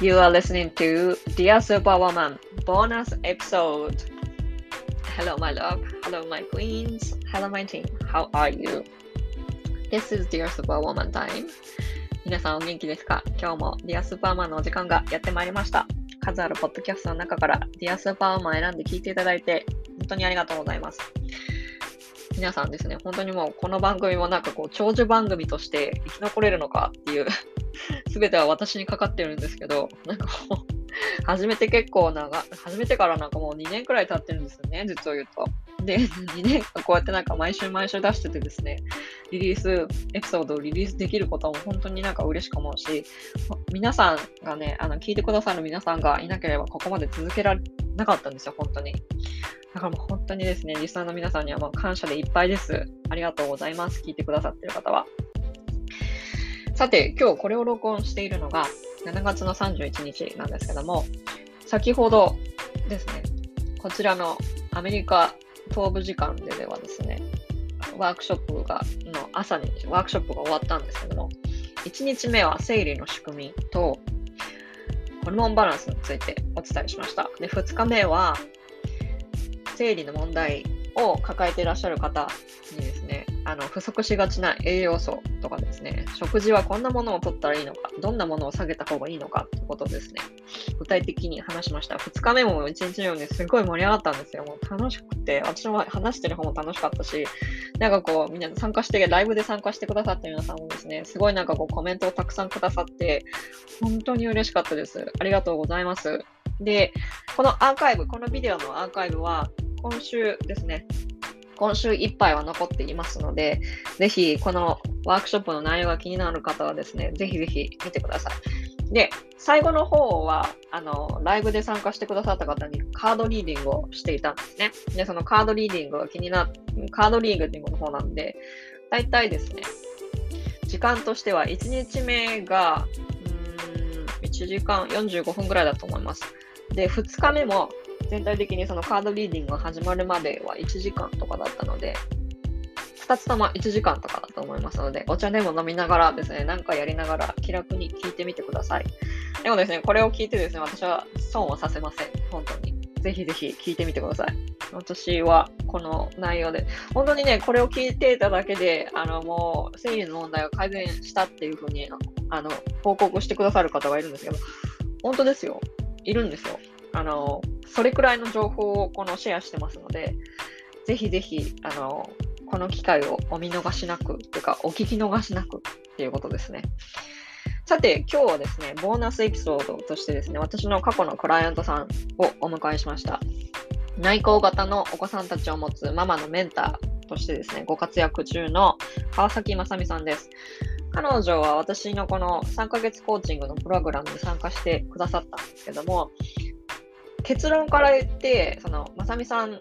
You are listening to Dear Superwoman bonus episode. Hello, my love. Hello, my queens. Hello, my team. How are you? This is Dear Superwoman time. 皆さんお元気ですか今日も Dear Superman のお時間がやってまいりました。数あるポッドキャストの中から Dear Superwoman 選んで聞いていただいて本当にありがとうございます。皆さんですね、本当にもうこの番組もなんかこう長寿番組として生き残れるのかっていう 全ては私にかかってるんですけど、なんかもう始めて結構長、始めてからなんかもう2年くらい経ってるんですよね、実を言うと。で、2年間こうやってなんか毎週毎週出しててですね、リリース、エピソードをリリースできることも本当になんか嬉しく思うし、皆さんがね、あの、聞いてくださる皆さんがいなければここまで続けられなかったんですよ、本当に。だからもう本当にですね、リスナーの皆さんにはもう感謝でいっぱいです。ありがとうございます。聞いてくださってる方は。さて、今日これを録音しているのが7月の31日なんですけども、先ほどですね、こちらのアメリカ東部時間でではですね、ワークショップが、の朝にワークショップが終わったんですけども、1日目は生理の仕組みと、ホルモンバランスについてお伝えしました。で、2日目は、生理の問題を抱えていらっしゃる方にですね、あの不足しがちな栄養素とかですね、食事はこんなものを取ったらいいのか、どんなものを下げた方がいいのかってことですね、具体的に話しました。2日目も1日目もね、すごい盛り上がったんですよ。もう楽しくて、私も話してる方も楽しかったし、なんかこう、みんな参加して、ライブで参加してくださった皆さんもですね、すごいなんかこうコメントをたくさんくださって、本当に嬉しかったです。ありがとうございます。で、このアーカイブ、このビデオのアーカイブは、今週ですね、今週いっぱいは残っていますので、ぜひこのワークショップの内容が気になる方はですね、ぜひぜひ見てください。で、最後の方は、あの、ライブで参加してくださった方にカードリーディングをしていたんですね。で、そのカードリーディングが気になる、カードリーディングの方なんで、大体ですね、時間としては1日目が、うーん、1時間45分ぐらいだと思います。で、2日目も全体的にそのカードリーディングが始まるまでは1時間とかだったので、2つとも1時間とかだと思いますので、お茶でも飲みながらですね、何かやりながら気楽に聞いてみてください。でもですね、これを聞いてですね、私は損はさせません。本当に。ぜひぜひ聞いてみてください。私はこの内容で、本当にね、これを聞いていただけで、あの、もう、生理の問題を改善したっていうふうに、あの、報告してくださる方がいるんですけど、本当ですよ。いるんですよ。あの、それくらいの情報をこのシェアしてますので、ぜひぜひ、あの、この機会をお見逃しなく、というか、お聞き逃しなくっていうことですね。さて、今日はですね、ボーナスエピソードとしてですね、私の過去のクライアントさんをお迎えしました。内向型のお子さんたちを持つママのメンターとしてですね、ご活躍中の川崎正美さんです。彼女は私のこの3ヶ月コーチングのプログラムに参加してくださったんですけども、結論から言って、その、まさみさん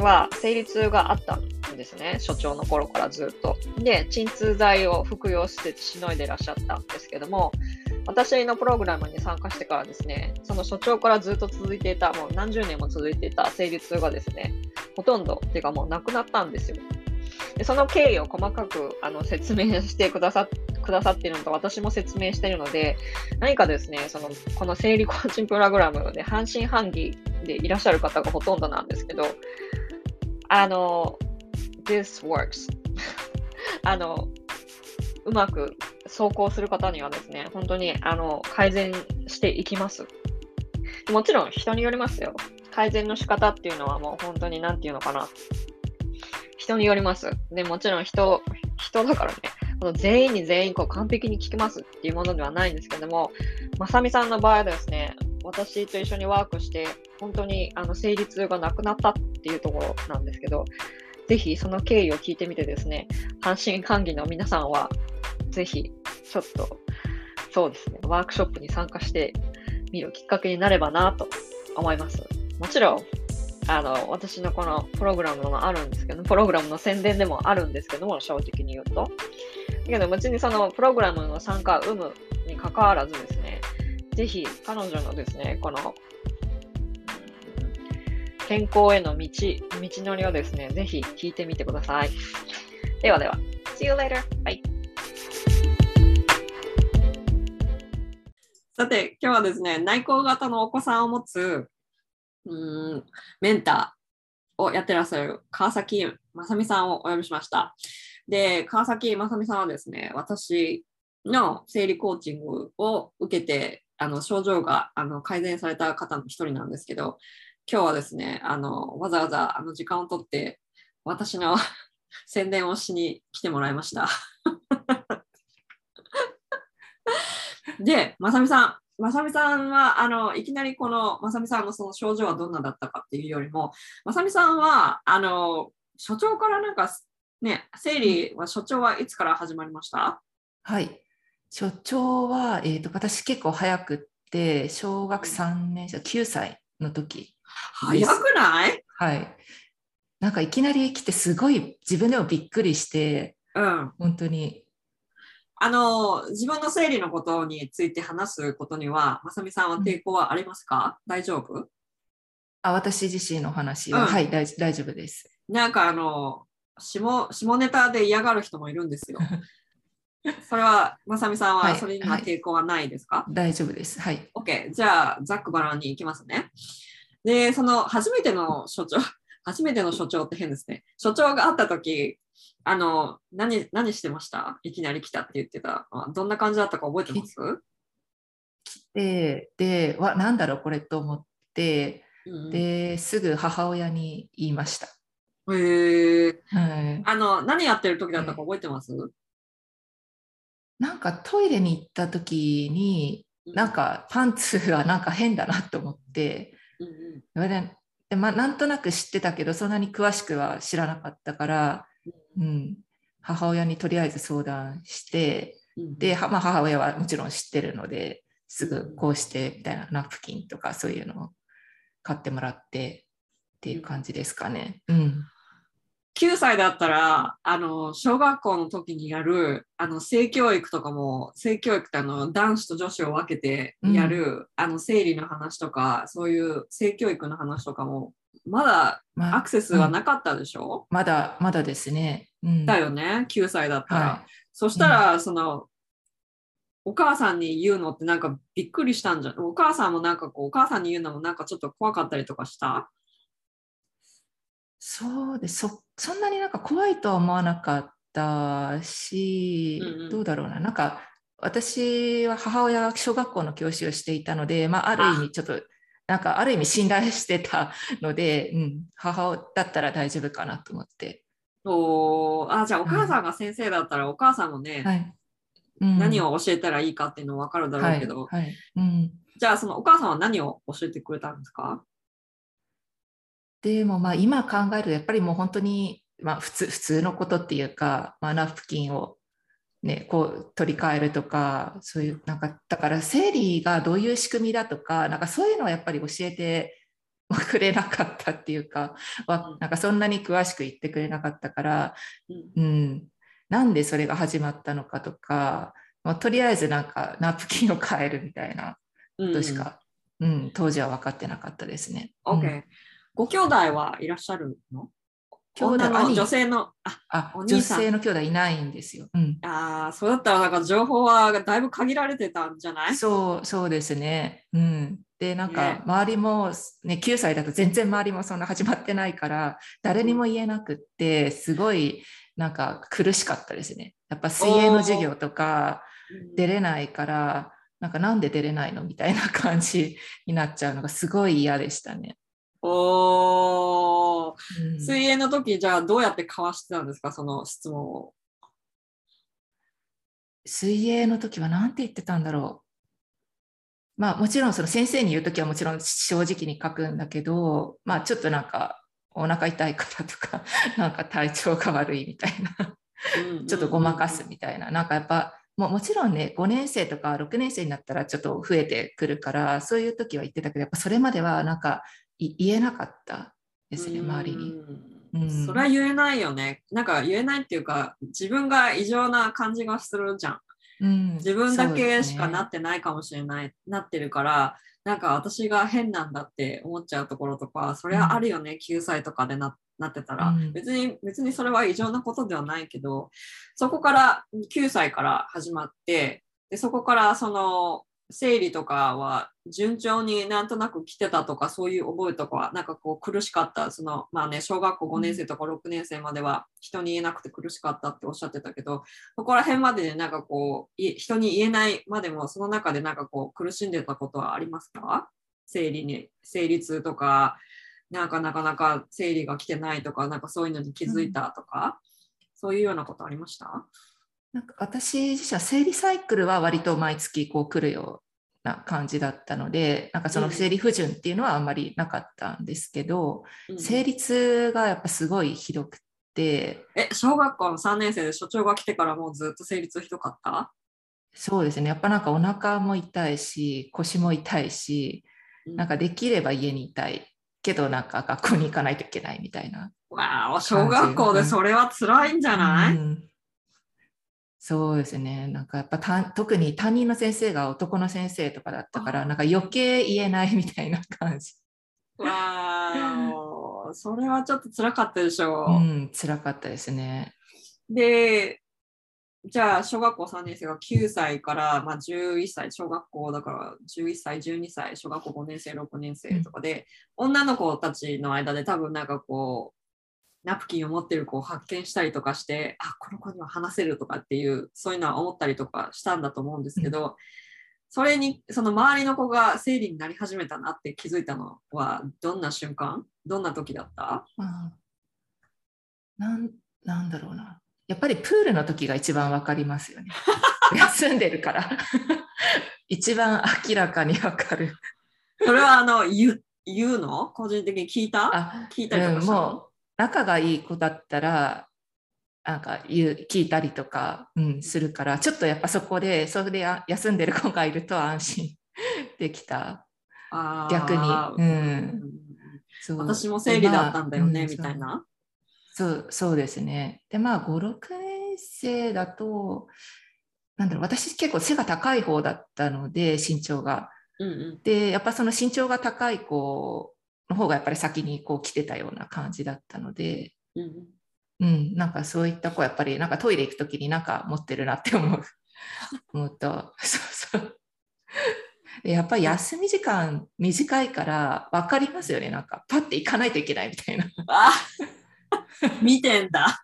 は生理痛があったんですね。所長の頃からずっと。で、鎮痛剤を服用してしのいでらっしゃったんですけども、私のプログラムに参加してからですね、その所長からずっと続いていた、もう何十年も続いていた生理痛がですね、ほとんど、っていうかもうなくなったんですよ。でその経緯を細かくあの説明してくださくださっているのと私も説明しているので、何かですね、そのこの生理コーチンプログラムで半信半疑でいらっしゃる方がほとんどなんですけど、あの、this works あの、うまく走行する方にはですね、本当にあの改善していきます。もちろん人によりますよ。改善の仕方っていうのはもう本当に何て言うのかな。人によります。で、もちろん人、人だからね、全員に全員こう完璧に聞きますっていうものではないんですけども、まさみさんの場合はですね、私と一緒にワークして、本当にあの生理痛がなくなったっていうところなんですけど、ぜひその経緯を聞いてみてですね、阪神歓喜の皆さんは、ぜひちょっと、そうですね、ワークショップに参加してみるきっかけになればなと思います。もちろん、あの、私のこのプログラムもあるんですけど、プログラムの宣伝でもあるんですけども、正直に言うと。だけど、別にそのプログラムの参加、有無に関わらずですね、ぜひ彼女のですね、この、健康への道、道のりをですね、ぜひ聞いてみてください。ではでは、See you later! Bye! さて、今日はですね、内向型のお子さんを持つ、うん、メンターをやってらっしゃる川崎正美さんをお呼びしました。で、川崎正美さんはですね、私の生理コーチングを受けて、あの症状があの改善された方の一人なんですけど、今日はですね、あのわざわざあの時間をとって私の 宣伝をしに来てもらいました。で、まさみさん、まさみさんはあのいきなりこのまさみさんのその症状はどんなだったかっていうよりも、まさみさんはあの所長からなんかね、生理は所長はいつから始まりました？はい、所長は、えーと、私結構早くって小学3年生9歳の時。早くない？はい。なんかいきなり来てすごい自分でもびっくりして、うん、本当に。あの、自分の生理のことについて話すことには、まさみさんは抵抗はありますか、うん、大丈夫？あ私自身の話は、うん、はい大、大丈夫です。なんかあの、下下ネタで嫌がる人もいるんですよ。それは、まさみさんはそれには抵抗はないですか、はいはい、大丈夫です。はい。OK。じゃあ、ざっくばらんに行きますね。で、その初めての所長、初めての所長って変ですね。所長が会った時あの、何、何してました？いきなり来たって言ってた。どんな感じだったか覚えてます？来て、で、わ、なんだろう、これと思って、うん、で、すぐ母親に言いました。へえ、はい。あの、何やってる時だったか覚えてます、なんかトイレに行った時に、なんかパンツはなんか変だなと思って、うんうん、でまあ、なんとなく知ってたけどそんなに詳しくは知らなかったからうん、母親にとりあえず相談して、うん、で、まあ、母親はもちろん知ってるのですぐこうしてみたいなナプキンとかそういうのを買ってもらってっていう感じですかね。うん、9歳だったらあの小学校の時にやるあの性教育とかも性教育ってあの男子と女子を分けてやる、うん、あの生理の話とかそういう性教育の話とかもまだアクセスはなかったでしょ、まだまだですね。うん、だよね、9歳だったら。はい、そしたら、うん、その、お母さんに言うのってなんかびっくりしたんじゃお母さんもなんかこう、お母さんに言うのもなんかちょっと怖かったりとかした？そうです。そ。そんなになんか怖いとは思わなかったし、うんうん、どうだろうな。なんか私は母親が小学校の教師をしていたので、まあ、ある意味ちょっとなんかある意味信頼してたので、うん、母だったら大丈夫かなと思って。おあじゃあお母さんが先生だったら、お母さんもね、はい。うん、何を教えたらいいかっていうの分かるだろうけど、はい。はい。うん、じゃあそのお母さんは何を教えてくれたんですか？でもまあ今考えるとやっぱりもう本当にまあ普通普通のことっていうか、まあ、ナプキンをね、こう取り替えるとかそういうなんかだから生理がどういう仕組みだとかなんかそういうのはやっぱり教えて くれなかったっていうか、なんかそんなに詳しく言ってくれなかったから、うん、なんでそれが始まったのかとか、まあ、とりあえずなんかナプキンを変えるみたいなことしか、うん、うん、当時は分かってなかったですね。OK、うん、ご兄弟はいらっしゃるの？兄弟の女性のああ女性の兄弟いないんですよ。うん、ああそうだったらなんか情報はだいぶ限られてたんじゃない？そうそうですね。うん、でなんか周りも、ね、9歳だと全然周りもそんな始まってないから誰にも言えなくってすごいなんか苦しかったですね。やっぱ水泳の授業とか出れないから。なんかなんで出れないの？みたいな感じになっちゃうのがすごい嫌でしたね。お、うん、水泳の時じゃあどうやってかわしてたんですか？その質問を。水泳の時は何て言ってたんだろう。まあもちろんその先生に言う時はもちろん正直に書くんだけど、まあちょっとなんかお腹痛いからとか、なんか体調が悪いみたいな、ちょっとごまかすみたいな、なんかやっぱももちろんね5年生とか6年生になったらちょっと増えてくるからそういう時は言ってたけどやっぱそれまではなんか言えなかった。ですね、周りに。うん、それは言えないよね。なんか言えないっていうか、自分が異常な感じがするじゃん。うん、自分だけしかなってないかもしれない、ね、なってるから、なんか私が変なんだって思っちゃうところとか、それはあるよね、うん、9歳とかでななってたら、うん、別に、別にそれは異常なことではないけど、そこから9歳から始まって、でそこからその生理とかは順調になんとなく来てたとかそういう覚えとかはなんかこう苦しかった。そのまあね小学校5年生とか6年生までは人に言えなくて苦しかったっておっしゃってたけどそこら辺まででなんかこうい人に言えないまでもその中でなんかこう苦しんでたことはありますか？生理に生理痛とかなんかなかなか生理が来てないとかなんかそういうのに気づいたとか、そういうようなことありました？なんか私自身は生理サイクルは割と毎月こう来るような感じだったのでなんかその生理不順っていうのはあんまりなかったんですけど、うん。生理痛がやっぱすごいひどくて。え小学校の3年生で所長が来てからもうずっと生理痛ひどかった？そうですね。やっぱなんかお腹も痛いし腰も痛いしなんかできれば家にいたいけどなんか学校に行かないといけないみたいな。わあ、小学校でそれは辛いんじゃない、うんそうですねなんかやっぱた特に担任の先生が男の先生とかだったからなんか余計言えないみたいな感じ。わあ、それはちょっと辛かったでしょう。うん辛かったですね。で、じゃあ小学校3年生が9歳から、まあ、11歳、小学校だから11歳、12歳、小学校5年生、6年生とかで、女の子たちの間で多分なんかこう、ナプキンを持ってる子を発見したりとかして、あ、この子には話せるとかっていう、そういうのは思ったりとかしたんだと思うんですけど、それに、その周りの子が生理になり始めたなって気づいたのは、どんな瞬間？どんな時だった？まあ、なんなんだろうな。やっぱりプールの時が一番わかりますよね。休んでるから。一番明らかにわかる。それはあの言う言うの？個人的に聞いた？あ聞いたりとうん、かしたの、もう仲がいい子だったらなんか言う聞いたりとか、うん、するからちょっとやっぱそこでそれであ休んでる子がいると安心 できた。逆に。うん。うんそう。私も生理だったんだよね、まあみたいな。そう。そうですね。でまあ56年生だとなんだろう私結構背が高い方だったので身長が。うんうん。でやっぱその身長が高い子の方がやっぱり先にこう来てたような感じだったのでうん。うんうん、なんかそういった子やっぱりなんかトイレ行くときになんか持ってるなって思う。思うとそうそう。でやっぱり休み時間短いから分かりますよね。なんかパッて行かないといけないみたいな。あ見てんだ、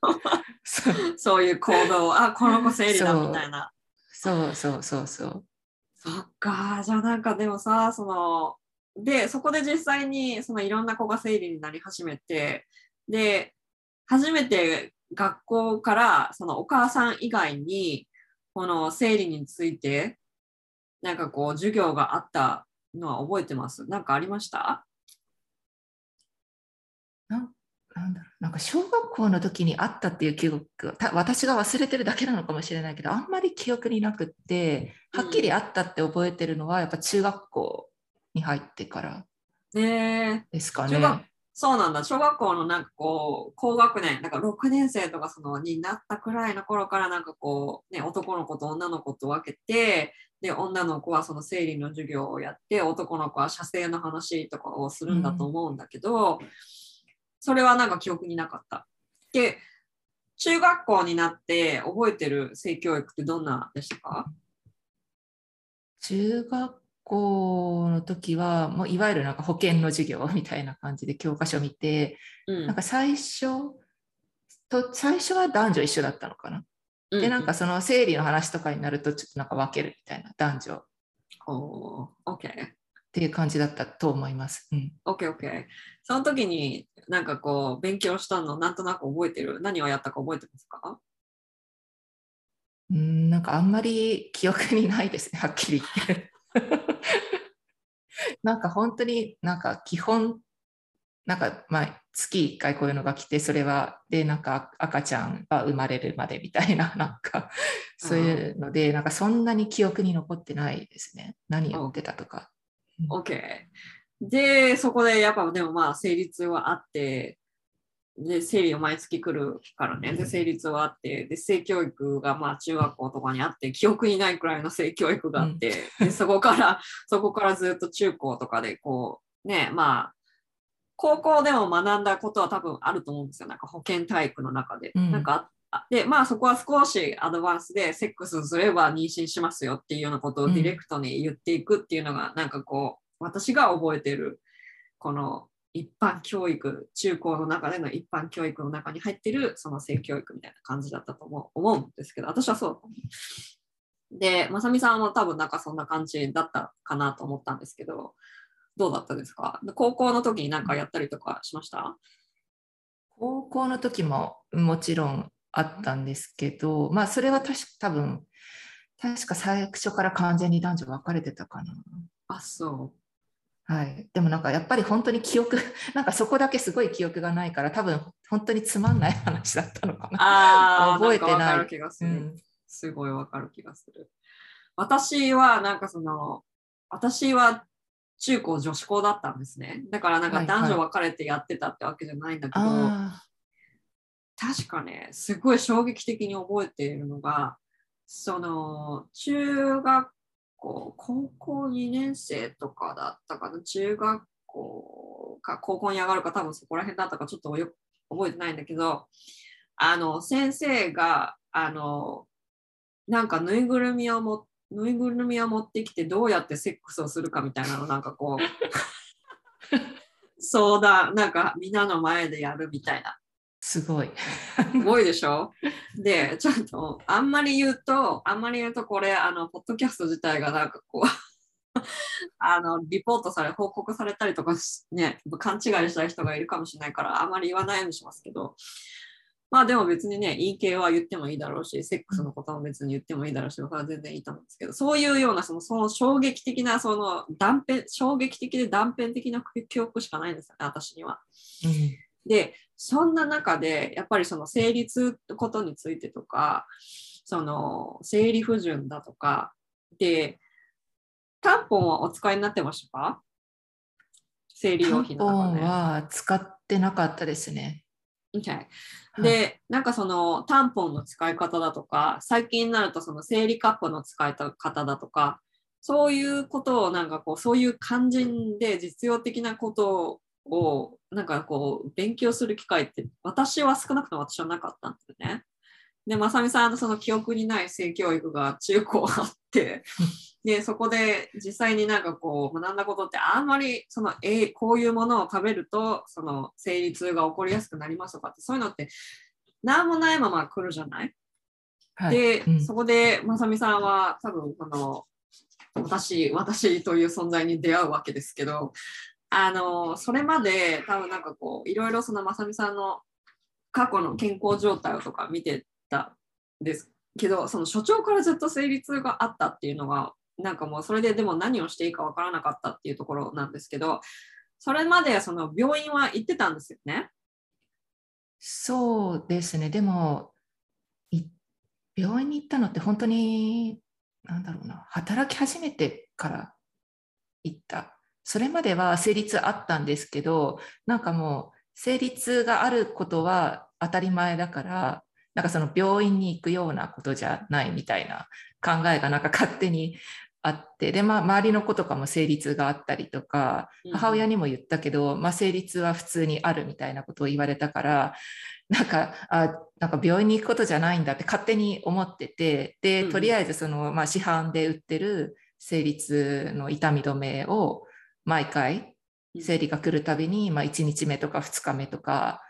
そう。そういう行動を。あ、この子生理だみたいな。そうそうそうそう。そっか、じゃあなんかでもさ、その、で、そこで実際にそのいろんな子が生理になり始めて、で、初めて学校からそのお母さん以外に、この生理について、なんかこう授業があったのは覚えてます？なんかありました？なんなんだろう。なんか小学校の時にあったっていう記憶た私が忘れてるだけなのかもしれないけどあんまり記憶になくってはっきりあったって覚えてるのはやっぱ中学校に入ってからですか中学ね。そうなんだ。小学校のなんかこう、高学年、なんか6年生とかそのになったくらいの頃からなんかこう、ね、男の子と女の子と分けて、で、女の子はその生理の授業をやって、男の子は射精の話とかをするんだと思うんだけど、それはなんか記憶になかった。で、中学校になって覚えてる性教育ってどんなでしたか？中学校の時はもういわゆるなんか保険の授業みたいな感じで教科書見て、うんなんか最初と最初は男女一緒だったのかな。でなんかその生理の話とかになるとちょっとなんか分けるみたいな男女っおー、OK。ていう感じだったと思います。うん、OK, OK。その時になんかこう勉強したのなんとなく覚えてる？何をやったか覚えてますか？うんなんかあんまり記憶にないですね、はっきり言って。なんか本当になんか基本、なんかまあ月1回こういうのが来て、それはでなんか赤ちゃんが生まれるまでみたいな、なんかそういうので、なんかそんなに記憶に残ってないですね。何言ってたとか。OK。で、そこでやっぱでもまあ成立はあって、で、生理を毎月来るからね。で、成立はあって、で、性教育がまあ中学校とかにあって、記憶にないくらいの性教育があって、で、そこから、そこからずっと中高とかでこう、ね、まあ、高校でも学んだことは多分あると思うんですよ。なんか保健体育の中で。うんなんかで、まあそこは少しアドバンスでセックスすれば妊娠しますよっていうようなことをディレクトに言っていくっていうのが、なんかこう、私が覚えてる、この一般教育、中高の中での一般教育の中に入ってるその性教育みたいな感じだったと思う思うんですけど、私はそう。で、まさみさんも多分なんかそんな感じだったかなと思ったんですけど、どうだったですか？高校の時になんかやったりとかしました？高校の時ももちろんあったんですけど、まあそれは確か多分、確か最初から完全に男女分かれてたかな。あ、そう。はい、でもなんかやっぱり本当に記憶、なんかそこだけすごい記憶がないから、多分本当につまんない話だったのかな。ああ、覚えてないする。うん、すごいわかる気がする。私はなんかその、私は中高女子校だったんですね。だからなんかはいはい男女分かれてやってたってわけじゃないんだけど、あ確かね、すごい衝撃的に覚えているのが、その中学校、高校2年生とかだったかな、中学校か高校に上がるか多分そこら辺だったかちょっとよく覚えてないんだけど、あの先生が、あの、なんかぬいぐるみをもぬいぐるみを持ってきてどうやってセックスをするかみたいなのなんかこう 相談なんかみんなの前でやるみたいなすごい。すごいでしょ？で、ちょっと、あんまり言うと、あんまり言うと、これ、あの、ポッドキャスト自体がなんかこう、あの、リポートされ、報告されたりとかし、ね、勘違いした人がいるかもしれないから、あんまり言わないようにしますけど、まあでも別にね、いい系は言ってもいいだろうし、セックスのことも別に言ってもいいだろうし、それは全然いいと思うんですけど、そういうような、その、その衝撃的な、その断片、衝撃的で断片的な記憶しかないんですよね、私には。うんで、そんな中で、やっぱりその生理痛ってことについてとか、その生理不順だとか、で、タンポンはお使いになってましたか？生理用品の中で。ンは使ってなかったですね。Okay で、なんかそのタンポンの使い方だとか、最近になるとその生理カップの使い方だとか、そういうことをなんかこう、そういう肝心で実用的なことをなんかこう、勉強する機会って私は少なくとも私はなかったんですよね。で、まさみさんのその記憶にない性教育が中高あって、で、そこで実際になんかこう学んだことってあんまりその、えこういうものを食べるとその生理痛が起こりやすくなりますとかってそういうのって何もないまま来るじゃない、はい。で、うん。そこでまさみさんは多分この私、私という存在に出会うわけですけど、あの、それまで多分なんかこう、いろいろそのまさみさんの過去の健康状態とか見てたんですけど、その所長からずっと生理痛があったっていうのが、なんかもうそれででも何をしていいかわからなかったっていうところなんですけど、それまでその病院は行ってたんですよね。そうですね。でも、病院に行ったのって本当に、なんだろうな、働き始めてから行った。それまでは生理痛あったんですけど、なんかもう、生理痛があることは当たり前だから、なんかその病院に行くようなことじゃないみたいな考えがなんか勝手にあって、で、まあ、周りの子とかも生理痛があったりとか、母親にも言ったけど、まあ、生理痛は普通にあるみたいなことを言われたからなんかあなんか病院に行くことじゃないんだって勝手に思っててでうんとりあえずその、まあ、市販で売ってる生理痛の痛み止めを毎回生理が来るたびに、まあ、1日目とか2日目とか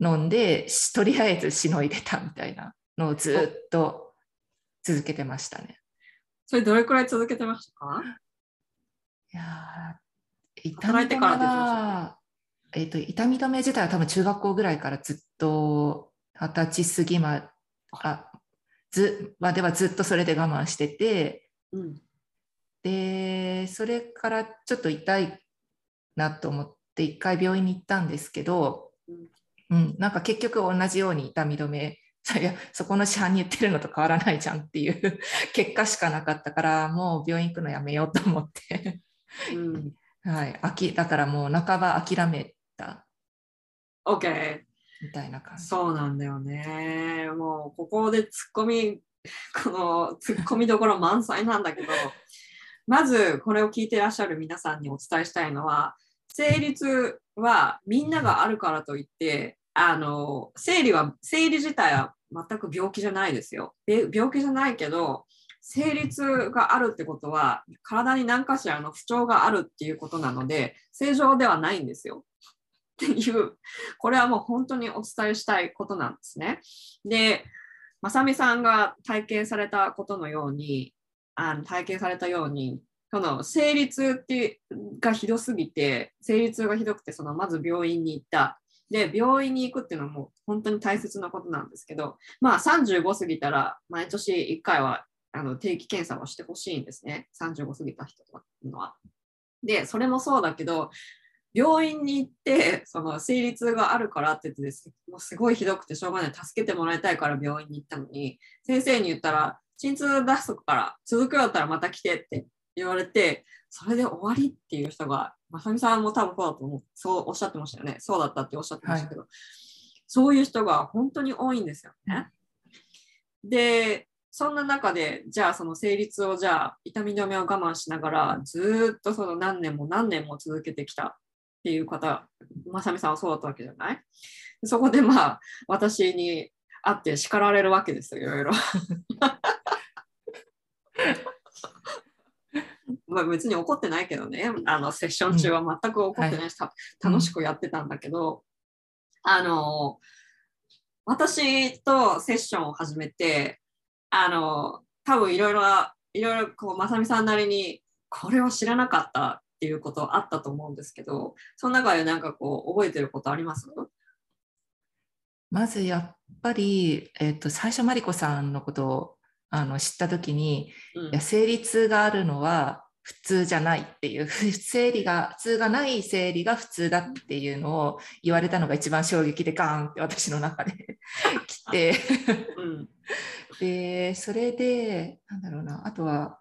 飲んでし とりあえずしのいでたみたいなのをずっと続けてましたね。それどれくらい続けてましたか？いやー痛み止めは、えっと痛み止め自体は多分中学校ぐらいからずっと二十歳過ぎまあずまではずっとそれで我慢しててうん。でそれからちょっと痛いなと思って一回病院に行ったんですけど、うん、なんか結局同じように痛み止めいやそこの市販に言ってるのと変わらないじゃんっていう 結果しかなかったからもう病院行くのやめようと思って。うん。はい、あきだからもう半ば諦めた OK。みたいな感じ。そうなんだよね。もうここでツッコミ、このツッコミどころ満載なんだけど、まずこれを聞いてらっしゃる皆さんにお伝えしたいのは、生理痛はみんながあるからといって、あの生理は生理自体は全く病気じゃないですよ。病気じゃないけど、生理痛があるってことは、体に何かしらの不調があるっていうことなので、正常ではないんですよ。っていう、これはもう本当にお伝えしたいことなんですね。で、まさみさんが体験されたことのように、あの体験されたように、その生理痛ってがひどすぎて、生理痛がひどくて、そのまず病院に行った。で、病院に行くっていうのはもう本当に大切なことなんですけど、まあ35過ぎたら毎年1回はあの定期検査をしてほしいんですね。35過ぎた人とのは。で、それもそうだけど、病院に行って、その生理痛があるからって言って、もうすごいひどくてしょうがない、助けてもらいたいから病院に行ったのに、先生に言ったら、鎮痛出すから、続くようだったらまた来てって言われて、それで終わりっていう人が、まさみさんも多分そうだと思う、そうおっしゃってましたよね。そうだったっておっしゃってましたけど、そういう人が本当に多いんですよね。で、そんな中で、じゃあその生理痛をじゃあ痛み止めを我慢しながら、ずーっとその何年も何年も続けてきたっていう方、まさみさんはそうだったわけじゃない？そこでまあ、私に会って叱られるわけですよ、いろいろ。まあ別に怒ってないけどね、あのセッション中は全く怒ってないし、た楽しくやってたんだけど、あの、私とセッションを始めて、あの、多分いろいろ、いろいろこう、まさみさんなりに、これを知らなかったっていうことあったと思うんですけど、その中でなんかこう、覚えてることあります？まずやっぱり、えっと最初マリコさんのことをあの知った時に、うん。いや生理痛があるのは普通じゃないっていう生理が普通がない生理が普通だっていうのを言われたのが一番衝撃でガーンって私の中で 来て。うん。でそれでなんだろうなあとは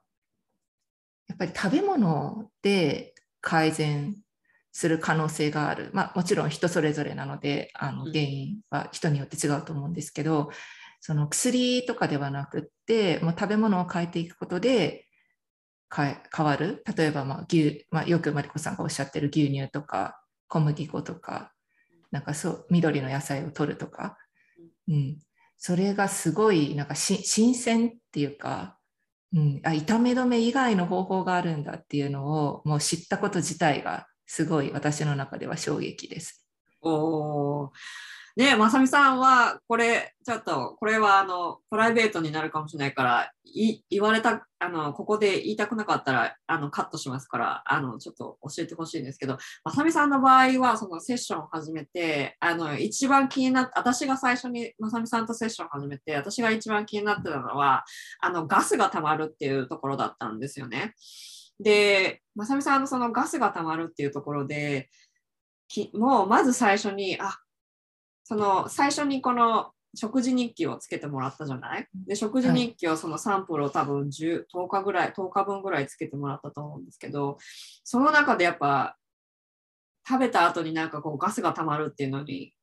やっぱり食べ物で改善する可能性がある、まあ、もちろん人それぞれなのであのうん。原因は人によって違うと思うんですけど、その薬とかではなくってもう食べ物を変えていくことで変わる？例えばまあ牛、まあ、よくマリコさんがおっしゃってる牛乳とか小麦粉とかなんかそう緑の野菜を取るとか、うん、それがすごいなんか新鮮っていうか、うん、あ痛め止め以外の方法があるんだっていうのをもう知ったこと自体がすごい私の中では衝撃です。おー。ねまさみさんはこれちょっとこれはあのプライベートになるかもしれないからい言われたあのここで言いたくなかったらあのカットしますからあのちょっと教えてほしいんですけどまさみさんの場合はそのセッションを始めてあの一番気になって私が最初にまさみさんとセッションを始めて私が一番気になってたのはあのガスが溜まるっていうところだったんですよね。でまさみさんのそのガスが溜まるっていうところでもうまず最初にあその最初にこの食事日記をつけてもらったじゃない？で食事日記をそのサンプルを多分 10, 10日ぐらい10日分ぐらいつけてもらったと思うんですけどその中でやっぱ食べた後になんかこうガスが溜まるっていうのに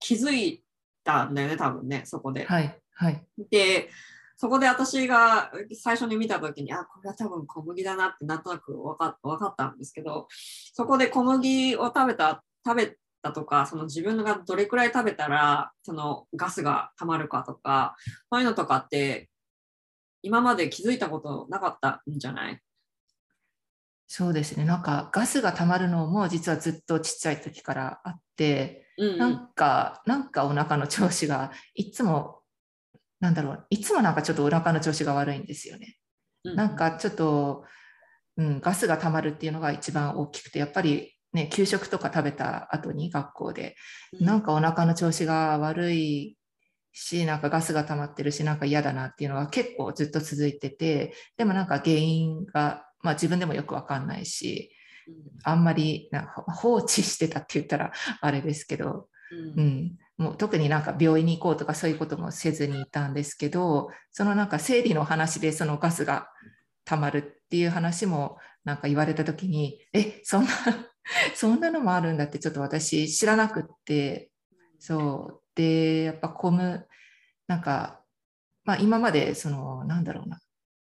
気づいたんだよね多分ねそこで。はい、はい、でそこで私が最初に見た時にあこれは多分小麦だなってなんとなく分か分かったんですけどそこで小麦を食べた食べたとかその自分がどれくらい食べたらそのガスが溜まるかとかそういうのとかって今まで気づいたことなかったんじゃない？そうですね。なんかガスが溜まるのも実はずっとちっちゃい時からあってうんうん。なんかなんかお腹の調子がいつもなんだろういつもなんかちょっとお腹の調子が悪いんですよね。うんなんかちょっと、うん、ガスが溜まるっていうのが一番大きくてやっぱりね給食とか食べた後に学校でなんかお腹の調子が悪いしなんかガスが溜まってるしなんか嫌だなっていうのは結構ずっと続いててでもなんか原因が、まあ、自分でもよくわかんないしうん。あんまりなんか放置してたって言ったらあれですけど、うん。うん、もう特になんか病院に行こうとかそういうこともせずにいたんですけどそのなんか生理の話でそのガスが溜まるっていう話もなんか言われた時にえそんな そんなのもあるんだってちょっと私知らなくって。そう。でやっぱコムなんか、まあ、今までそのなんだろうな。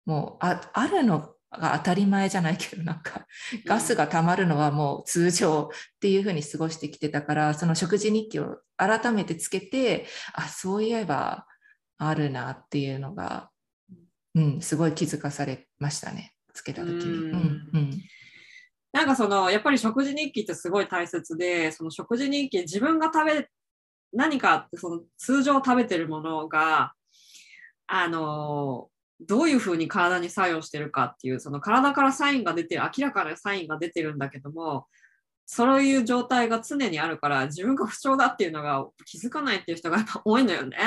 もうああるのが当たり前じゃないけどなんかガスが溜まるのはもう通常っていうふうに過ごしてきてたからその食事日記を改めてつけてあそういえばあるなっていうのが、うん、すごい気づかされましたね。つけた時に。うん。うんうんなんかそのやっぱり食事日記ってすごい大切でその食事日記自分が食べ何かってその通常食べてるものがあのどういうふうに体に作用してるかっていうその体からサインが出てる明らかなサインが出てるんだけどもそういう状態が常にあるから自分が不調だっていうのが気づかないっていう人がやっぱ多いのよね。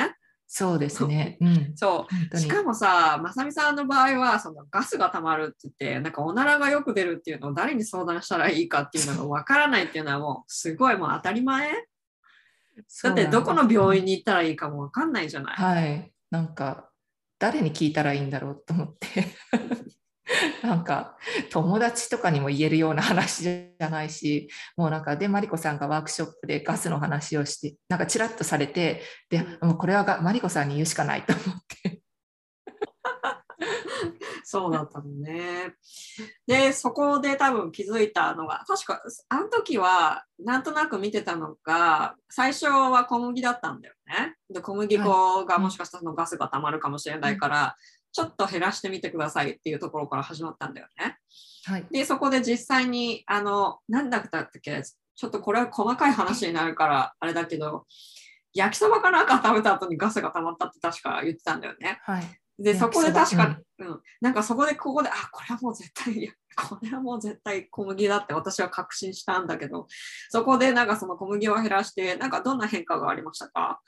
そうですね。う。ん、そう。しかもさ、まさみさんの場合は、そのガスが溜まるって言って、なんかおならがよく出るっていうのを誰に相談したらいいかっていうのがわからないっていうのはもうすごいもう当たり前。だってどこの病院に行ったらいいかもわかんないじゃない。はい、なんか誰に聞いたらいいんだろうと思って なんか友達とかにも言えるような話じゃないしもうなんかでマリコさんがワークショップでガスの話をしてなんかチラッとされてでもうこれはがマリコさんに言うしかないと思って そうだったのね。で、そこで多分気づいたのが、確かあの時はなんとなく見てたのが、最初は小麦だったんだよね。で、小麦粉がもしかしたらそのガスが溜まるかもしれないから、ちょっと減らしてみてくださいっていうところから始まったんだよね。はい。で、そこで実際に、あの、なんだったっけ、ちょっとこれは細かい話になるから、あれだけど、焼きそばかなんか食べた後にガスが溜まったって確か言ってたんだよね。はい。で、そこで確か、うん、なんかそこでここで、あ、これはもう絶対、いやこれはもう絶対小麦だって私は確信したんだけど、そこでなんかその小麦を減らして、なんかどんな変化がありましたか？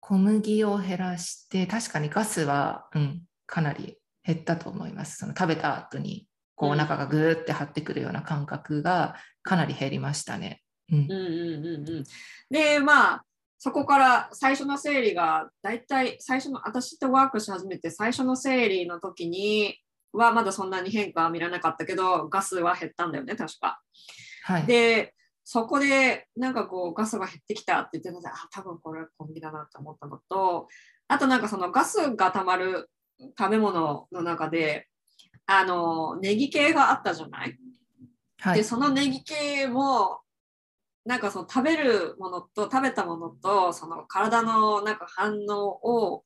小麦を減らして確かにガスは、うん、かなり減ったと思いますその食べた後にこううんお腹がぐーって張ってくるような感覚がかなり減りましたね。うんうんうんうんうん。で、まあ、そこから最初の生理が、だいたい最初の、私とワークし始めて最初の生理の時にはまだそんなに変化は見られなかったけど、ガスは減ったんだよね、確か。はい、で、そこでなんかこうガスが減ってきたって言ってたので、あ、多分これは小麦だなって思ったのと、あとなんかそのガスが溜まる食べ物の中で、あの、ネギ系があったじゃない？で、はい、そのネギ系も、なんかその食べるものと食べたものと、その体のなんか反応を、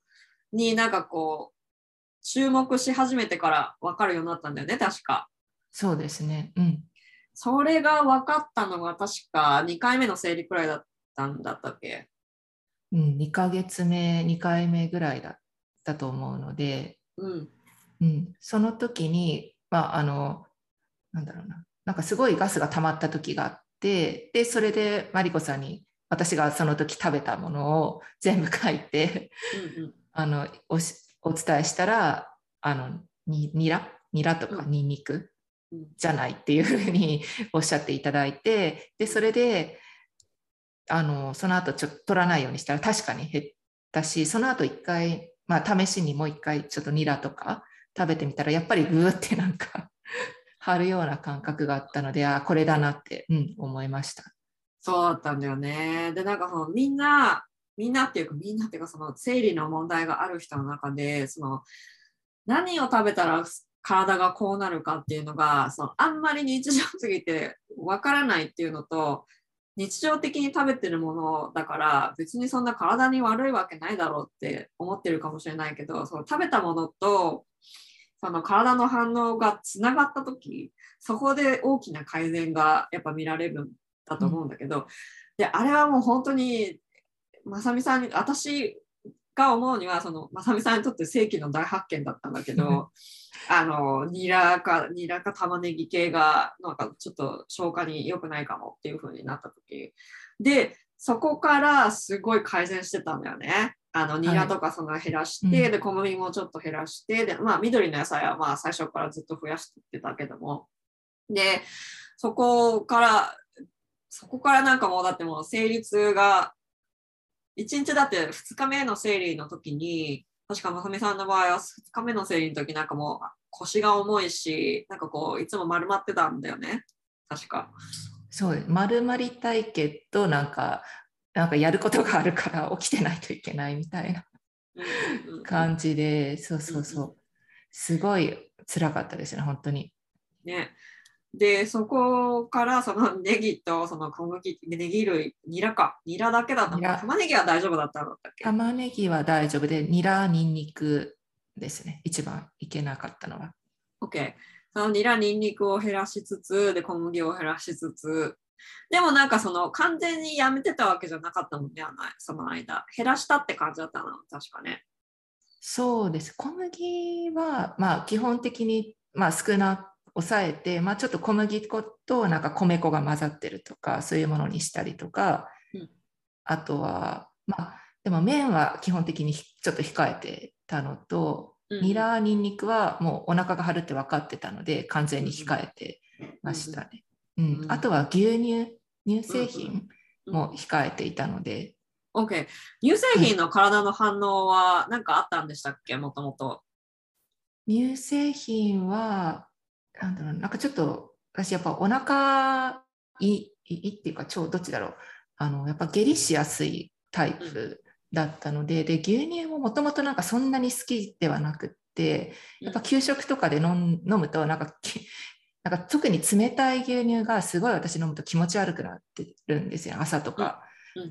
になんかこう、注目し始めてから分かるようになったんだよね、確か。そうですね。うん、それが分かったのが確か2回目の生理くらいだったんだったっけ？うん、2ヶ月目2回目ぐらいだったと思うので、うん。うん、その時にまああのなんだろうな。なんかすごいガスが溜まった時があってでそれでマリコさんに私がその時食べたものを全部書いてうんうん。あのお伝えしたらあのにニラ？ニラとかうん。ニンニク？うんじゃないっていうふうに おっしゃっていただいてでそれであのその後ちょっと取らないようにしたら確かに減ったしその後一回、まあ、試しにもう一回ちょっとニラとか食べてみたらやっぱりグーってなんか 張るような感覚があったのであこれだなって、うん、思いました。そうだったんだよね。で、なんかそのみんな、みんなっていうかみんなっていうかその生理の問題がある人の中で、その何を食べたら体がこうなるかっていうのが、そのあんまり日常すぎてわからないっていうのと、日常的に食べてるものだから別にそんな体に悪いわけないだろうって思ってるかもしれないけど、その食べたものとその体の反応がつながった時そこで大きな改善がやっぱ見られるんだと思うんだけど、であれはもう本当にまさみさんに私が思うにはそのまさみさんにとって世紀の大発見だったんだけど あのニラかニラか玉ねぎ系がなんかちょっと消化に良くないかもっていう風になった時。でそこからすごい改善してたんだよね。あのニラとかその減らして、うん。で小麦もちょっと減らしてで、まあ、緑の野菜はまあ最初からずっと増やしてってたけども。でそこからそこからなんかもうだってもう生理痛が1日だって2日目の生理の時に確かまさみさんの場合は2日目の生理の時なんかもう腰が重いしなんかこういつも丸まってたんだよね確か。そう丸まりたいけどなんかなんかやることがあるから起きてないといけないみたいな感じでそうそううんそうすごい辛かったですね本当に。ね。で、そこからそのネギとその小麦、ネギ類、ニラか。ニラだけだったの玉ねぎは大丈夫だったんだっけ？玉ねぎは大丈夫で、ニラ、ニンニクですね。一番いけなかったのは。?OK。そのニラ、ニンニクを減らしつつ、で、小麦を減らしつつ、でもなんかその完全にやめてたわけじゃなかったのではない、その間。減らしたって感じだったの、確かね。そうです。小麦は、まあ、基本的に、まあ、少な抑えて、まあ、ちょっと小麦粉となんか米粉が混ざってるとか、そういうものにしたりとか、うん。あとは、まあ、でも麺は基本的にひちょっと控えてたのと、うん。ニラ、ニンニクはもうお腹が張るって分かってたので、完全に控えてましたね。うん。うん。あとは牛乳、乳製品うんも控えていたので、OK。乳製品の体の反応は何かあったんでしたっけ、もともと。乳製品は、なんだろう、なんかちょっと、私やっぱお腹いいいいっていうか、腸どっちだろう。あの、やっぱ下痢しやすいタイプだったので、で、牛乳ももともとなんかそんなに好きではなくって、やっぱ給食とかで飲むと、なんかき、なんか特に冷たい牛乳がすごい私飲むと気持ち悪くなってるんですよ、朝とか。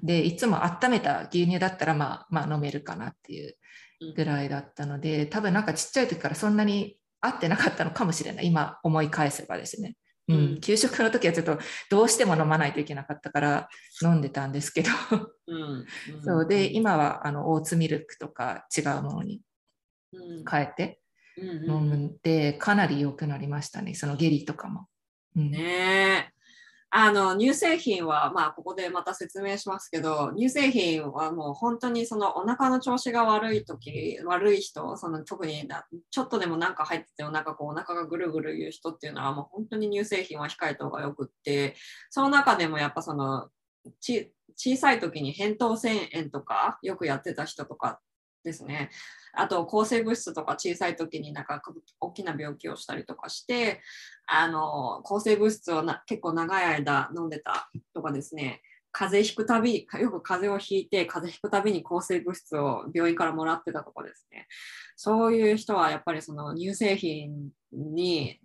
で、いつも温めた牛乳だったら、まあ、まあ飲めるかなっていうぐらいだったので、多分なんかちっちゃい時からそんなに合ってなかったのかもしれない。今思い返せばですね。うん。うん。給食の時はちょっとどうしても飲まないといけなかったから飲んでたんですけど、うん。そうで今はあのオーツミルクとか違うものにうん。変えてうん。飲んでかなり良くなりましたね、その下痢とかも。うん。ねえ。あの乳製品は、まあ、ここでまた説明しますけど、乳製品はもう本当にそのお腹の調子が悪い時悪い人、その特にちょっとでもなんか入っててお腹こうお腹がぐるぐる言う人っていうのはもう本当に乳製品は控えた方がよくって、その中でもやっぱそのち小さい時に扁桃腺炎とかよくやってた人とかですね。あと抗生物質とか小さい時になんか大きな病気をしたりとかして、あの抗生物質をな結構長い間飲んでたとかですね、風邪ひくたび、よく風邪をひいて、風邪ひくたびに抗生物質を病院からもらってたとかですね、そういう人はやっぱりその乳製品に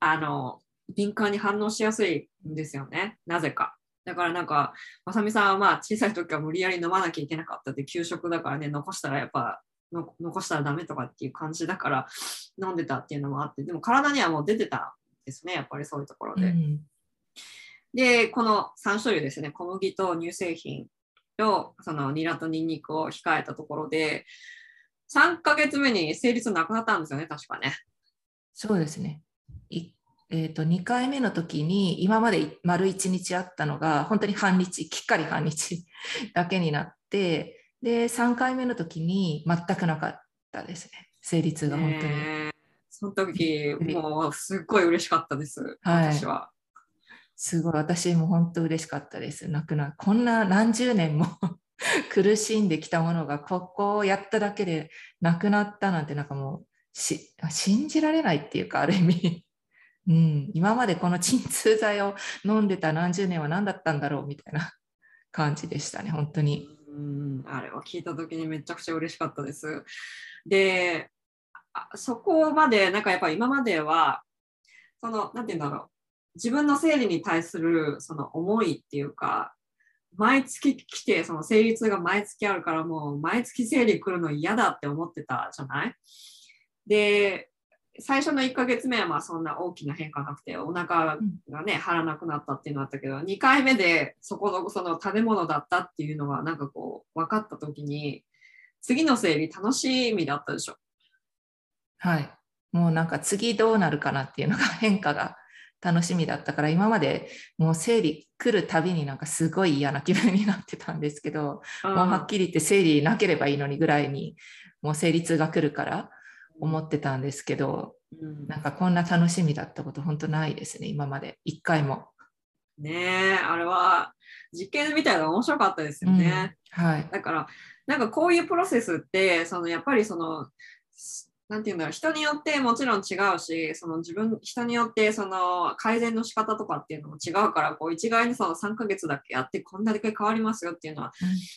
あの敏感に反応しやすいんですよね、なぜか。だからなんか、まさみさんはまあ小さい時は無理やり飲まなきゃいけなかったって、給食だからね、残したらやっぱ残したらダメとかっていう感じだから 飲んでたっていうのもあって、でも体にはもう出てたんですね、やっぱりそういうところで。うんで、この3種類ですね、小麦と乳製品とそのニラとニンニクを控えたところで、3ヶ月目に生理痛なくなったんですよね、確かね。そうですね。いえー、と2回目の時に今まで丸1日あったのが本当に半日きっかり半日だけになってで3回目の時に全くなかったですね。生理痛が本当に、ねその時、もうすっごい嬉しかったです、はい。私は。すごい。私も本当嬉しかったです。なくなこんな何十年も 苦しんできたものがここをやっただけでなくなったなんてなんかもうし信じられないっていうかある意味。うん、今までこの鎮痛剤を飲んでた何十年は何だったんだろうみたいな感じでしたね、本当に。うんあれは聞いた時にめちゃくちゃ嬉しかったです。で、そこまで、なんかやっぱ今までは、その、なんて言うんだろう、自分の生理に対するその思いっていうか、毎月来て、その生理痛が毎月あるから、もう毎月生理来るの嫌だって思ってたじゃない？で、最初の1ヶ月目はまあそんな大きな変化なくて、お腹がね、張らなくなったっていうのあったけど、2回目でそこのその食べ物だったっていうのがなんかこう分かった時に、次の生理楽しみだったでしょ。はい。もうなんか次どうなるかなっていうのが変化が楽しみだったから、今までもう生理来るたびになんかすごい嫌な気分になってたんですけど、もうはっきり言って生理なければいいのにぐらいに、もう生理痛が来るから思ってたんですけど、うんなんかこんな楽しみだったこと本当ないですね、今まで。一回も。ねえ、あれは実験みたいなの面白かったですよね。うんはい。だから、なんかこういうプロセスって、そのやっぱりその、なんていうんだろう、人によってもちろん違うし、その自分、人によってその改善の仕方とかっていうのも違うから、こう一概にその3ヶ月だけやってこんだけ変わりますよっていうのは、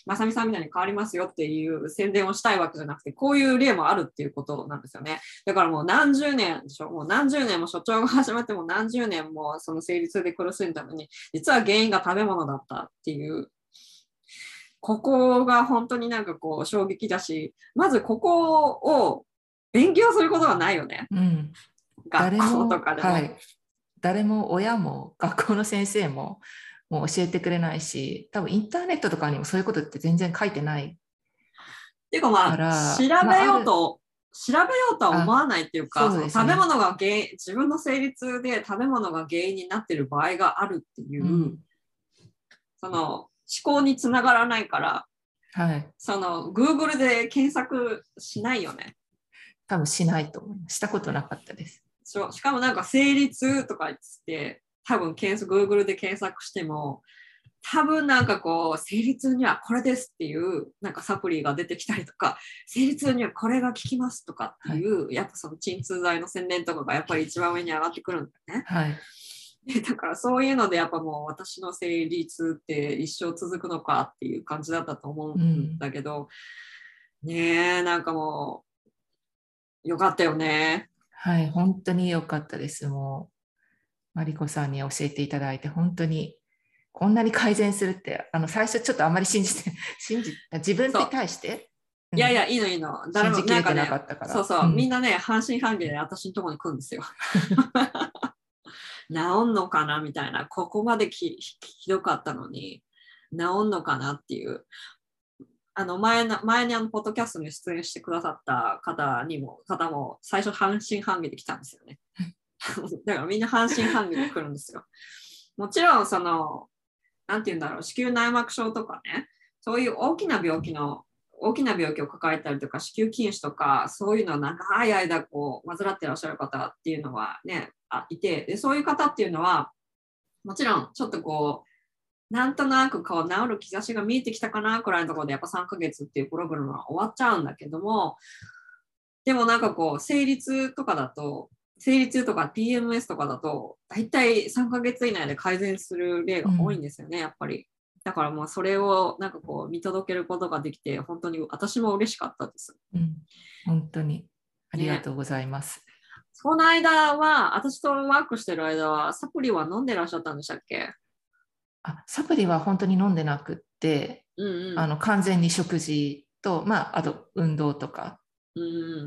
まさみさんみたいに変わりますよっていう宣伝をしたいわけじゃなくて、こういう例もあるっていうことなんですよね。だからもう何十年でしょ、もう何十年も所長が始まっても何十年もその生理痛で苦しんだのに、実は原因が食べ物だったっていう。ここが本当になんかこう衝撃だし、まずここを勉強することはないよね。うん、学校とかでも。はい、誰も親も学校の先生ももう教えてくれないし、多分インターネットとかにもそういうことって全然書いてない。っていうかまあ、調べようと、調べようとは思わないっていうか、ね食べ物が原因、自分の生理痛で食べ物が原因になってる場合があるっていう、うんその思考につながらないから、はい、その Google で検索しないよね。多分しないと思います。したことなかったです。そうしかもなんか生理痛とか言って、多分検索、Google で検索しても、多分なんかこう、生理痛にはこれですっていう、なんかサプリが出てきたりとか、生理痛にはこれが効きますとかっていう、やっぱその鎮痛剤の宣伝とかがやっぱり一番上に上がってくるんだよね。はい、で だからそういうのでやっぱもう私の生理痛って一生続くのかっていう感じだったと思うんだけど、ねえ、なんかもう、よかったよね。はい、本当に良かったです。もう、マリコさんに教えていただいて、本当にこんなに改善するって、あの最初ちょっとあまり信じて、信じ自分に対して、いやいや、いいのいいの。誰もななんかねかったから。そうそう、んみんなね、半信半疑で私のところに来るんですよ。治んのかなみたいな、ここまできひどかったのに、治んのかなっていう。あの前の前にあのポッドキャストに出演してくださった方にも方も最初半信半疑で来たんですよね。だからみんな半信半疑で来るんですよ。もちろんその、なんて言うんだろう、子宮内膜症とかね、そういう大きな病気の大きな病気を抱えたりとか、子宮筋腫とか、そういうのを長い間こう患ってらっしゃる方っていうのはね、あいてで、そういう方っていうのは、もちろんちょっとこう、なんとなくこう治る兆しが見えてきたかなくらいのところでやっぱ3ヶ月っていうプログラムは終わっちゃうんだけども、でもなんかこう、生理痛とかだと、生理痛とか PMS とかだと、大体3ヶ月以内で改善する例が多いんですよね、やっぱり。だからもうそれをなんかこう見届けることができて、本当に私も嬉しかったです。うん、本当にありがとうございます。その間は、私とワークしてる間は、サプリは飲んでらっしゃったんでしたっけ？あサプリは本当に飲んでなくって、うんうん。あの完全に食事と、まあ、あと運動とか、うんう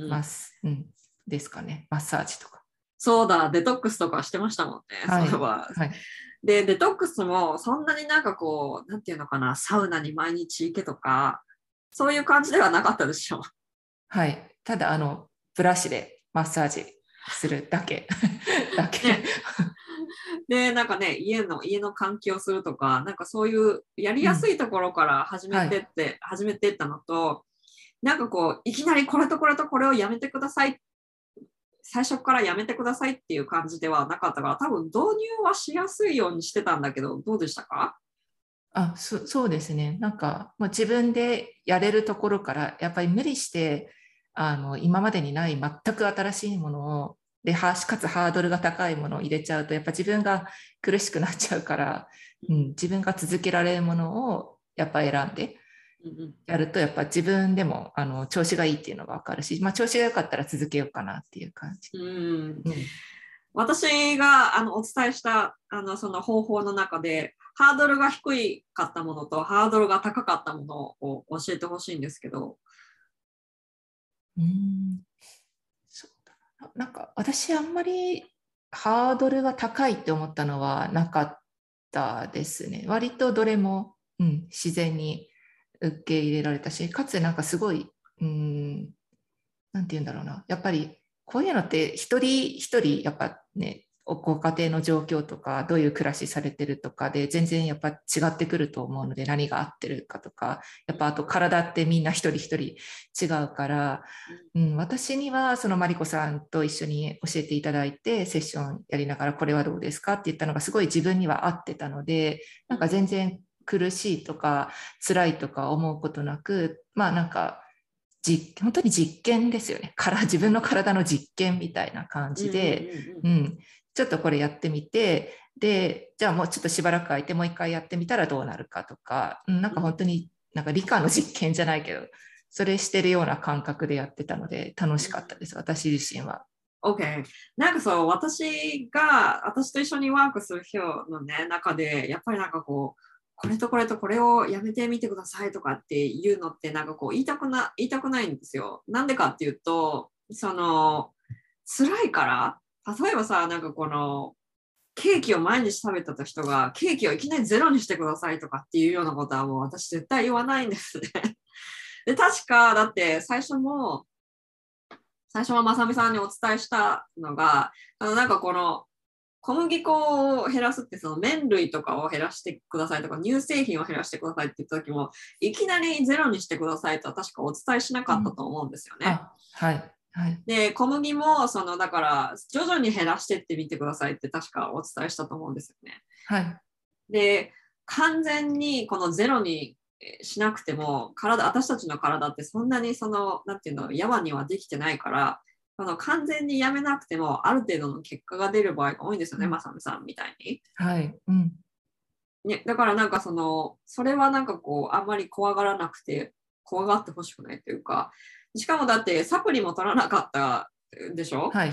んうんですかね、マッサージとか。そうだ、デトックスとかしてましたもんね。はいそれは。はい、で、デトックスもそんなになんかこう、なんていうのかな、サウナに毎日行けとか、そういう感じではなかったでしょ。はい、ただあの、ブラシでマッサージするだけ。だけねで、なんかね、家の、家の換気をするとか、なんかそういうやりやすいところから始めてって、始めていったのと、なんかこう、いきなりこれとこれとこれをやめてください。最初からやめてくださいっていう感じではなかったから、多分導入はしやすいようにしてたんだけど、どうでしたか？あそそうですね、なんか、まあ、自分でやれるところから、やっぱり無理してあの今までにない全く新しいものをではかつハードルが高いものを入れちゃうとやっぱ自分が苦しくなっちゃうから、うん、自分が続けられるものをやっぱ選んでやるとやっぱ自分でもあの調子がいいっていうのが分かるし、まあ、調子が良かったら続けようかなっていう感じ。うんうん私があのお伝えしたあのその方法の中で、ハードルが低いかったものとハードルが高かったものを教えてほしいんですけど。うんなんか私あんまりハードルが高いって思ったのはなかったですね。割とどれも、うん、自然に受け入れられたし、かつなんかすごい、うん、なんて言うんだろうな、やっぱりこういうのって一人一人やっぱね、ご家庭の状況とか、どういう暮らしされてるとかで、全然やっぱ違ってくると思うので、何が合ってるかとか、やっぱあと体ってみんな一人一人違うから、うん、私にはそのマリコさんと一緒に教えていただいて、セッションやりながら、これはどうですかって言ったのが、すごい自分には合ってたので、なんか全然苦しいとか、辛いとか思うことなく、まあなんか、じ本当に実験ですよね。から自分の体の実験みたいな感じで、うんうんうん。うん、ちょっとこれやってみてでじゃあもうちょっとしばらく空いてもう一回やってみたらどうなるかとか、なんか本当になんか理科の実験じゃないけどそれしてるような感覚でやってたので楽しかったです私自身は。OK。なんかそう、私が、私と一緒にワークする人のね、中で、やっぱりなんかこう、これとこれとこれをやめてみてくださいとかっていうのって、なんかこう、言いたくな、言いたくないんですよ。なんでかっていうと、その、辛いから、例えばさ、なんかこの、ケーキを毎日食べてた人が、ケーキをいきなりゼロにしてくださいとかっていうようなことはもう私絶対言わないんですね。で、確か、だって最初も、最初はまさみさんにお伝えしたのが、あのなんかこの小麦粉を減らすってその麺類とかを減らしてくださいとか乳製品を減らしてくださいって言った時もいきなりゼロにしてくださいとは確かお伝えしなかったと思うんですよね。あはいはい。で小麦もそのだから徐々に減らしてってみてくださいって確かお伝えしたと思うんですよね。はい。で完全にこのゼロにしなくても体私たちの体ってそんなにそのなんていうのやわにはできてないからこの完全にやめなくてもある程度の結果が出る場合が多いんですよね、うん。まさみさんみたいに。はい。うん。ね、だからなんかそのそれはなんかこうあんまり怖がらなくて怖がってほしくないというかしかもだってサプリも取らなかったでしょ、はい。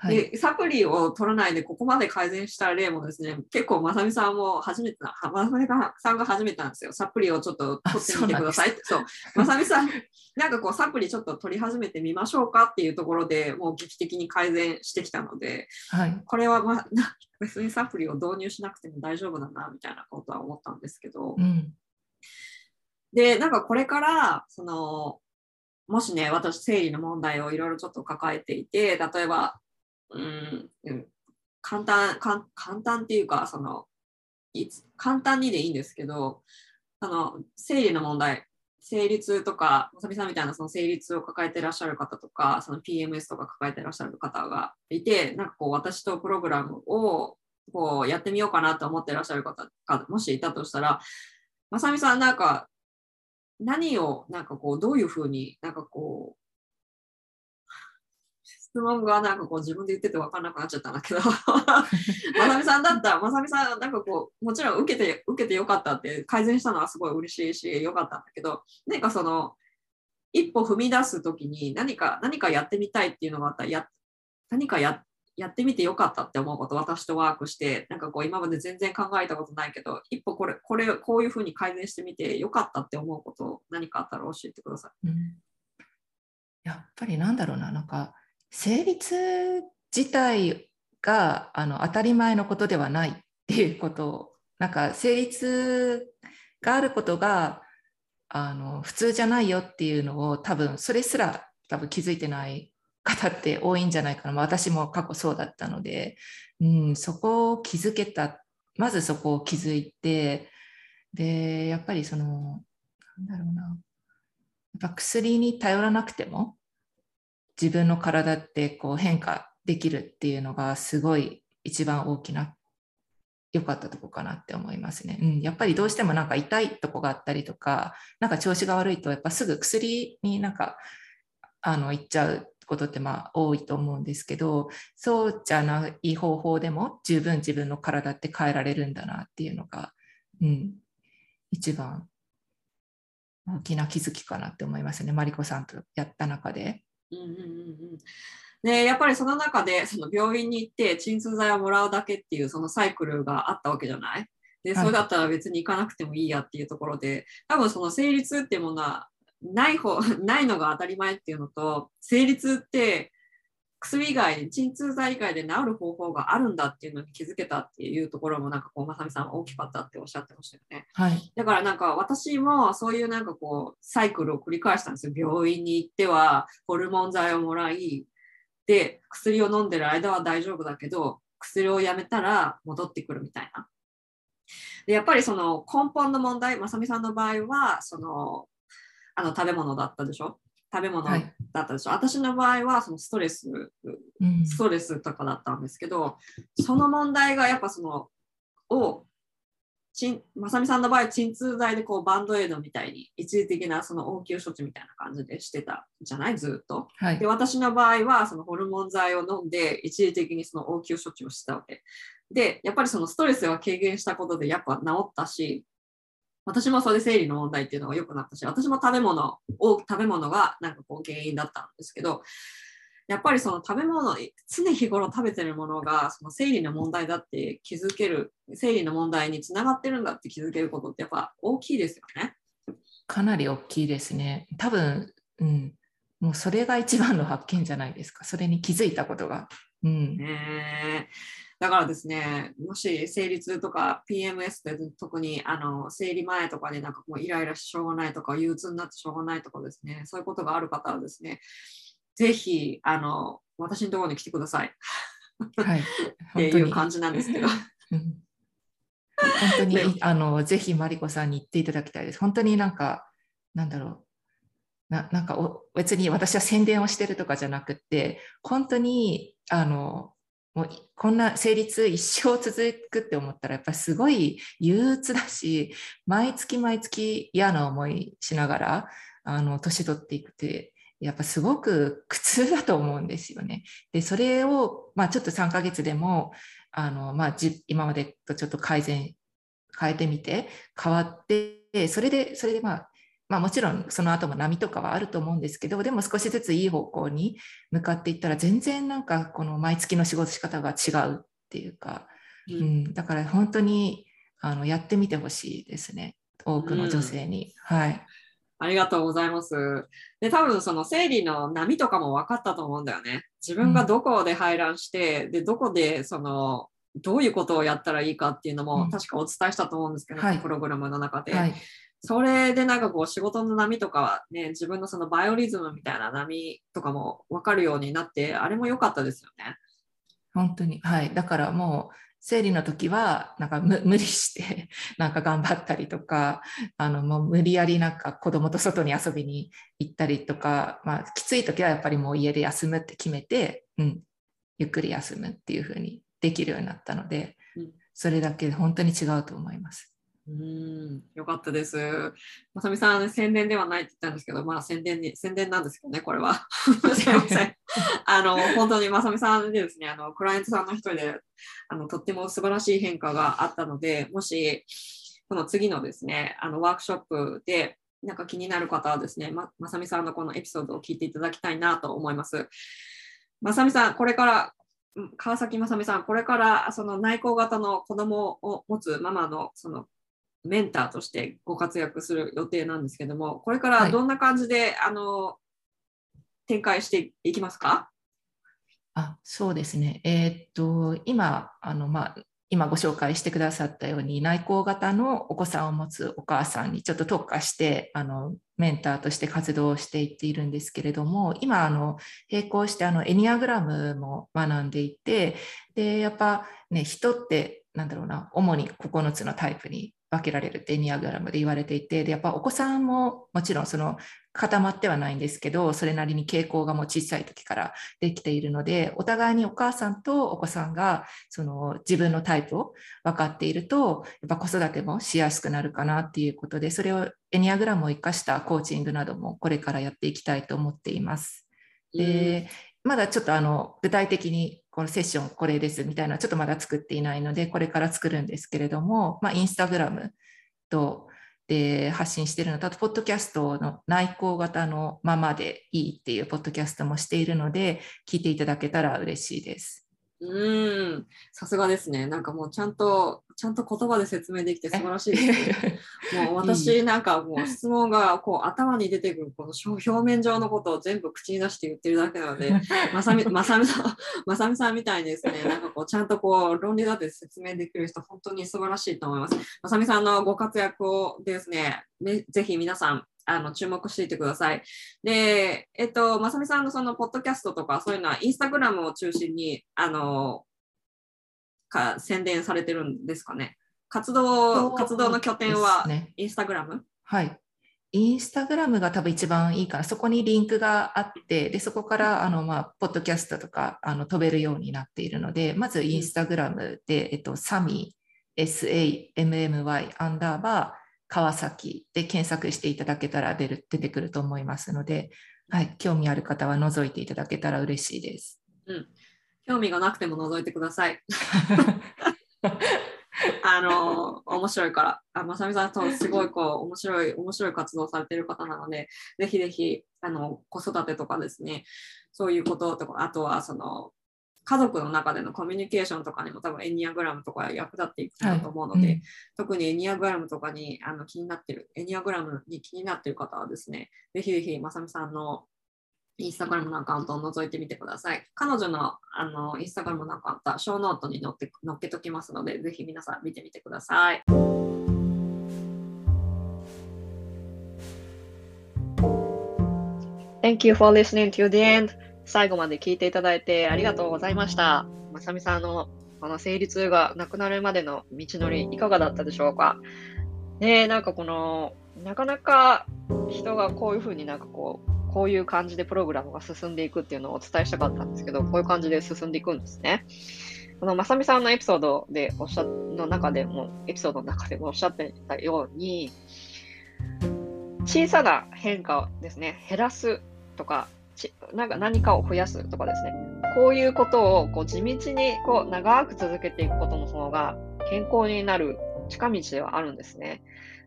はい。でサプリを取らないでここまで改善した例もですね結構まさみさんも初めてなまさみさんが初めてなんですよ。サプリをちょっと取ってみてくださいって。そうまさみさんなんかこうサプリちょっと取り始めてみましょうかっていうところでもう劇的に改善してきたのではい。これは、ま、な別にサプリを導入しなくても大丈夫だなみたいなことは思ったんですけど、うん。でなんかこれからそのもしね私生理の問題をいろいろちょっと抱えていて例えばうん簡単かん簡単っていうかそのいつ簡単にでいいんですけどあの生理の問題生理痛とか、まさみさんみたいなその生理痛を抱えてらっしゃる方とか、その PMS とか抱えてらっしゃる方がいて、なんかこう私とプログラムをこうやってみようかなと思ってらっしゃる方がもしいたとしたら、まさみさんなんか何をなんかこうどういうふうになんかこう質問がなんかこう自分で言ってて分かんなくなっちゃったんだけど。まさみさんだったらまさみさんなんかこうもちろん受けて受けてよかったって改善したのはすごい嬉しいしよかったんだけど。何かその一歩踏み出す時に何か何かやってみたいっていうのがあったらや何かややってみてよかったって思うこと私とワークしてなんかこう今まで全然考えたことないけど一歩これこれこういうふうに改善してみてよかったって思うこと何かあったら教えてください。うんやっぱりなんだろうな、なんか成立自体があの当たり前のことではないっていうことを、なんか成立があることがあの普通じゃないよっていうのを多分それすら多分気づいてない方って多いんじゃないかな、ま私も過去そうだったので、うん、そこを気づけた。まずそこを気づいて。でやっぱりそのなんだろうな。やっぱ薬に頼らなくても自分の体ってこう変化できるっていうのがすごい一番大きな良かったとこかなって思いますね、うん。やっぱりどうしてもなんか痛いとこがあったりとか、なんか調子が悪いとやっぱすぐ薬になんかあの行っちゃうことってまあ多いと思うんですけど、そうじゃない方法でも十分自分の体って変えられるんだなっていうのが、うん、一番大きな気づきかなって思いますね。マリコさんとやった中で。うんうんうんうんでやっぱりその中でその病院に行って鎮痛剤をもらうだけっていうそのサイクルがあったわけじゃない？ではいそれだったら別に行かなくてもいいやっていうところで多分その生理痛っていうものはない方 ないのが当たり前っていうのと生理痛って薬以外鎮痛剤以外で治る方法があるんだっていうのに気づけたっていうところもなんかこうまさみさんは大きかったっておっしゃってましたよね。はい。だからなんか私もそういうなんかこうサイクルを繰り返したんですよ。病院に行ってはホルモン剤をもらい、で、薬を飲んでる間は大丈夫だけど、薬をやめたら戻ってくるみたいな。で、やっぱりその根本の問題、まさみさんの場合は、その、あの食べ物だったでしょ？食べ物だはい。ったでしょ、私の場合はそのストレスうん。ストレスとかだったんですけど、その問題がやっぱその、をちんまさみさんの場合、鎮痛剤でこうバンドエイドみたいに一時的なその応急処置みたいな感じでしてたじゃない？ずっと。はい。で、私の場合はそのホルモン剤を飲んで一時的にその応急処置をしてたわけ。で、やっぱりそのストレスが軽減したことでやっぱ治ったし、私もそれ生理の問題っていうのが良くなったし、私も食べ物を、食べ物がなんかこう原因だったんですけど、やっぱりその食べ物、常日頃食べてるものがその生理の問題だって気づける、生理の問題につながってるんだって気づけることってやっぱ大きいですよね。かなり大きいですね。多分、うん、もうそれが一番の発見じゃないですか。それに気づいたことが。うん、だからですね、もし生理痛とか PMS で特にあの生理前とかでなんかもうイライラししょうがないとか憂鬱になってしょうがないとかですね、そういうことがある方はですね、ぜひあの私のところに来てくださいはい。っていう感じなんですけど。うん本当にであのぜひマリコさんに言っていただきたいです。本当になんか、なんだろう。ななんかお別に私は宣伝をしてるとかじゃなくて、本当にあのもうこんな成立一生続くって思ったらやっぱりすごい憂鬱だし、毎月毎月嫌な思いしながらあの年取っていくって、やっぱすごく苦痛だと思うんですよね。で、それを、まあ、ちょっと3ヶ月でもあの、まあ、今までとちょっと改善変えてみて変わってそれでそれでまあまあもちろんその後も波とかはあると思うんですけどでも少しずついい方向に向かっていったら全然なんかこの毎月の仕事仕方が違うっていうか、ううん。ん、だから本当にあのやってみてほしいですね。多くの女性に、はい。ありがとうございます。で、多分その生理の波とかも分かったと思うんだよね。自分がどこで排卵して、で、どこでその、どういうことをやったらいいかっていうのうん。も確かお伝えしたと思うんですけど、はい。プログラムの中で。はいそれでなんかこう仕事の波とかはね、自分のそのバイオリズムみたいな波とかも分かるようになって、あれも良かったですよね。本当にはいだからもう生理の時はなんか無無理して なんか頑張ったりとかあのもう無理やりなんか子供と外に遊びに行ったりとか、まあ、きつい時はやっぱりもう家で休むって決めて、うん、ゆっくり休むっていう風にできるようになったので、うんそれだけで本当に違うと思います。うーん、よかったです。まさみさん、宣伝ではないって言ったんですけど、まあ宣伝に、宣伝なんですけどね、これは。すいません。あの、本当にまさみさんでですね、あの、クライアントさんの一人で、あの、とっても素晴らしい変化があったので、もし、この次のですね、あの、ワークショップで、なんか気になる方はですね、ままさみさんのこのエピソードを聞いていただきたいなと思います。まさみさん、これから、うん川崎まさみさん、これからその内向型の子供を持つママのそのメンターとしてご活躍する予定なんですけども、これからどんな感じで、あの展開していきますか？あそうですね、えーっと今あの、まあ、今ご紹介してくださったように内向型のお子さんを持つお母さんにちょっと特化してあのメンターとして活動をしていっているんですけれども今あの並行してあのエニアグラムも学んでいてでやっぱね人ってなんだろうな主に9つのタイプに分けられるってエニアグラムで言われていてでやっぱお子さんももちろんその固まってはないんですけどそれなりに傾向がもう小さい時からできているのでお互いにお母さんとお子さんがその自分のタイプを分かっているとやっぱ子育てもしやすくなるかなっていうことでそれをエニアグラムを生かしたコーチングなどもこれからやっていきたいと思っています。でまだちょっとあの具体的にこのセッションこれですみたいなちょっとまだ作っていないのでこれから作るんですけれども、まあ、インスタグラムとで発信しているのとあとポッドキャストの内向型のままでいいっていうポッドキャストもしているので聞いていただけたら嬉しいです。うん、さすがですね。なんかもうちゃんと、ちゃんと言葉で説明できて素晴らしいですね。もう私なんかもう質問がこう頭に出てくるこの表表面上のことを全部口に出して言ってるだけなので、まさみまさみさんまさみさんみたいにですね、なんかこうちゃんとこう論理立てて説明できる人、本当に素晴らしいと思います。まさみさんのご活躍をですね、ねぜひ皆さんあの注目していてください。で、えっと、まさみさんのそのポッドキャストとかそういうのはインスタグラムを中心にあのか宣伝されてるんですかね？活動活動の拠点はインスタグラム？はい。インスタグラムが多分一番いいかな。そこにリンクがあって、でそこからあの、まあ、ポッドキャストとかあの飛べるようになっているので、まずインスタグラムで、えっと、サミ SAMMY アンダーバー川崎で検索していただけたら出る出てくると思いますので、はい、興味ある方は覗いていただけたら嬉しいです。うん。興味がなくても覗いてください。あの面白いから。あまさみさんとすごいこう面白い面白い活動されてる方なので、ぜひぜひあの子育てとかですね、そういうこととか、あとはその家族の中でのコミュニケーションとかにも多分エニアグラムとか役立っていくかなと思うので、はいうん特にエニアグラムとかにあの気になってる、エニアグラムに気になってる方はですね、ぜひぜひまさみさんのインスタグラムのアカウントを覗いてみてください。彼女のあのインスタグラムのアカウントはショーノートに載って載っけときますので、ぜひ皆さん見てみてください。Thank you for listening to the end. 最後まで聞いていただいてありがとうございました。まさみさんのこの生理痛がなくなるまでの道のりいかがだったでしょうか？ねえ、なんかこの、なかなか人がこういうふうになんかこう、こういう感じでプログラムが進んでいくっていうのをお伝えしたかったんですけど、こういう感じで進んでいくんですね。このまさみさんのエピソードでおっしゃの中でも、エピソードの中でもおっしゃってたように、小さな変化をですね、減らすとか、ちなんか何かを増やすとかですね、こういうことをこう地道にこう長く続けていくことの方が健康になる近道ではあるんですね。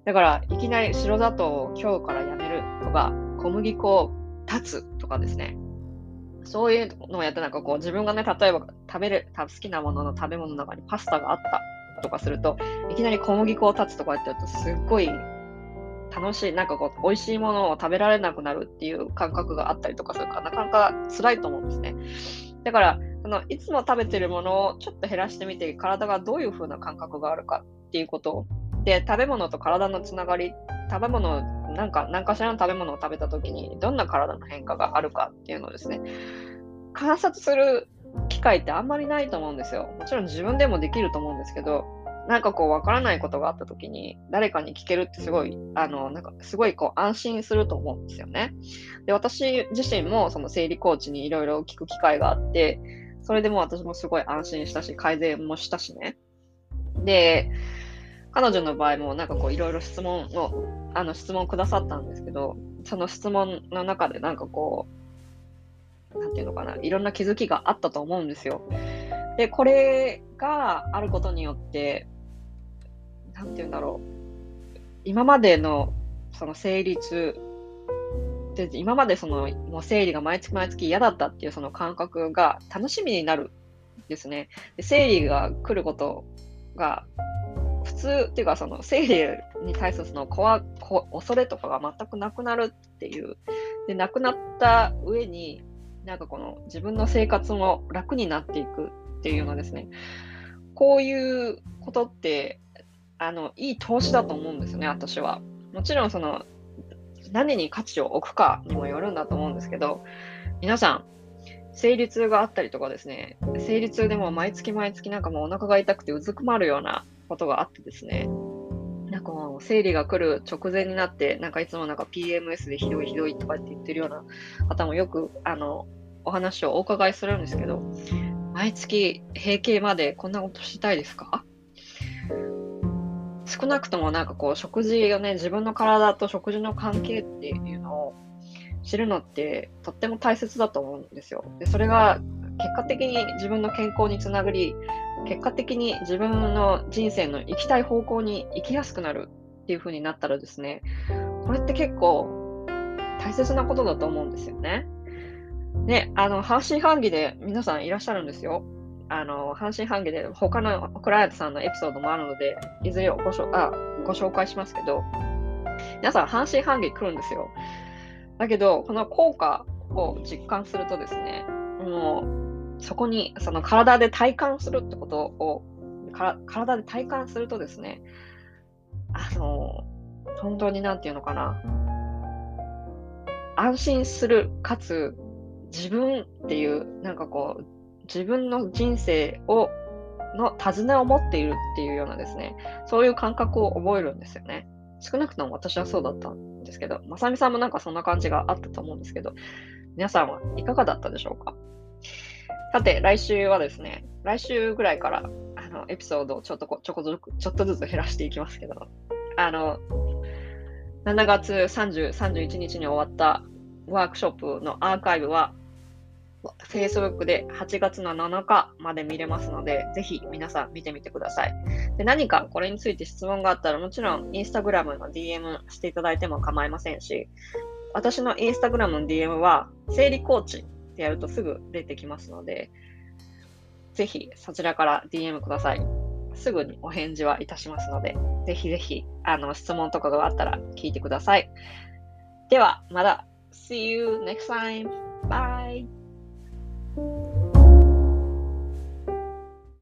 だから、いきなり白砂糖を今日からやめるとか、小麦粉を断つとかですね、そういうのをやってなんかこう自分がね、例えば食べる、好きなものの食べ物の中にパスタがあったとかすると、いきなり小麦粉を断つとかやってるとすっごい楽しい、なんかこう、美味しいものを食べられなくなるっていう感覚があったりとかするから、なかなか辛いと思うんですね。だから、そのいつも食べてるものをちょっと減らしてみて、体がどういう風な感覚があるかっていうことで、食べ物と体のつながり、食べ物、なんか、何かしらの食べ物を食べたときに、どんな体の変化があるかっていうのをですね、観察する機会ってあんまりないと思うんですよ。もちろん自分でもできると思うんですけど、なんかこう分からないことがあった時に誰かに聞けるってすごいあのなんかすごいこう安心すると思うんですよね。で私自身もその生理コーチにいろいろ聞く機会があってそれでも私もすごい安心したし改善もしたしね。で彼女の場合もなんかこういろいろ質問をあの質問くださったんですけどその質問の中でなんかこうなんていうのかないろんな気づきがあったと思うんですよ。でこれがあることによってなんて言うんだろう。今までのその生理痛で、今までそのもう生理が毎月毎月嫌だったっていうその感覚が楽しみになるですね。で生理が来ることが普通っていうかその生理に対するその怖恐れとかが全くなくなるっていう。で、なくなった上に、なんかこの自分の生活も楽になっていくっていうのですね。こういうことってあの、いい投資だと思うんですよね、私は。もちろん、その、何に価値を置くかにもよるんだと思うんですけど、皆さん、生理痛があったりとかですね、生理痛でも毎月毎月なんかもうお腹が痛くてうずくまるようなことがあってですね、なんかもう生理が来る直前になって、なんかいつもなんか PMS でひどいひどいとかって言ってるような方もよく、あの、お話をお伺いするんですけど、毎月閉経までこんなことしたいですか？少なくともなんかこう食事をね自分の体と食事の関係っていうのを知るのってとっても大切だと思うんですよ。でそれが結果的に自分の健康につながり結果的に自分の人生の行きたい方向に行きやすくなるっていう風になったらですねこれって結構大切なことだと思うんですよね。ね、あの半信半疑で皆さんいらっしゃるんですよ。あの、半信半疑で他のクライアントさんのエピソードもあるので、いずれごしょあご紹介しますけど、皆さん半信半疑来るんですよ。だけど、この効果を実感するとですね、もう、そこに、その体で体感するってことを、から体で体感するとですね、あの、本当になんていうのかな、安心する、かつ、自分っていう、なんかこう、自分の人生を、の手綱を持っているっていうようなですね、そういう感覚を覚えるんですよね。少なくとも私はそうだったんですけど、まさみさんもなんかそんな感じがあったと思うんですけど、皆さんはいかがだったでしょうか？さて、来週はですね、来週ぐらいから、あのエピソードをちょっとこちょこずつちょっとずつ減らしていきますけど、あの、7月30、31日に終わったワークショップのアーカイブは、Facebook で8月の7日まで見れますので、ぜひ皆さん見てみてください。で何かこれについて質問があったら、もちろん Instagram の DM していただいても構いませんし、私の Instagram の DM は、生理コーチってやるとすぐ出てきますので、ぜひそちらから DM ください。すぐにお返事はいたしますので、ぜひぜひあの質問とかがあったら聞いてください。では、また See you next time! you.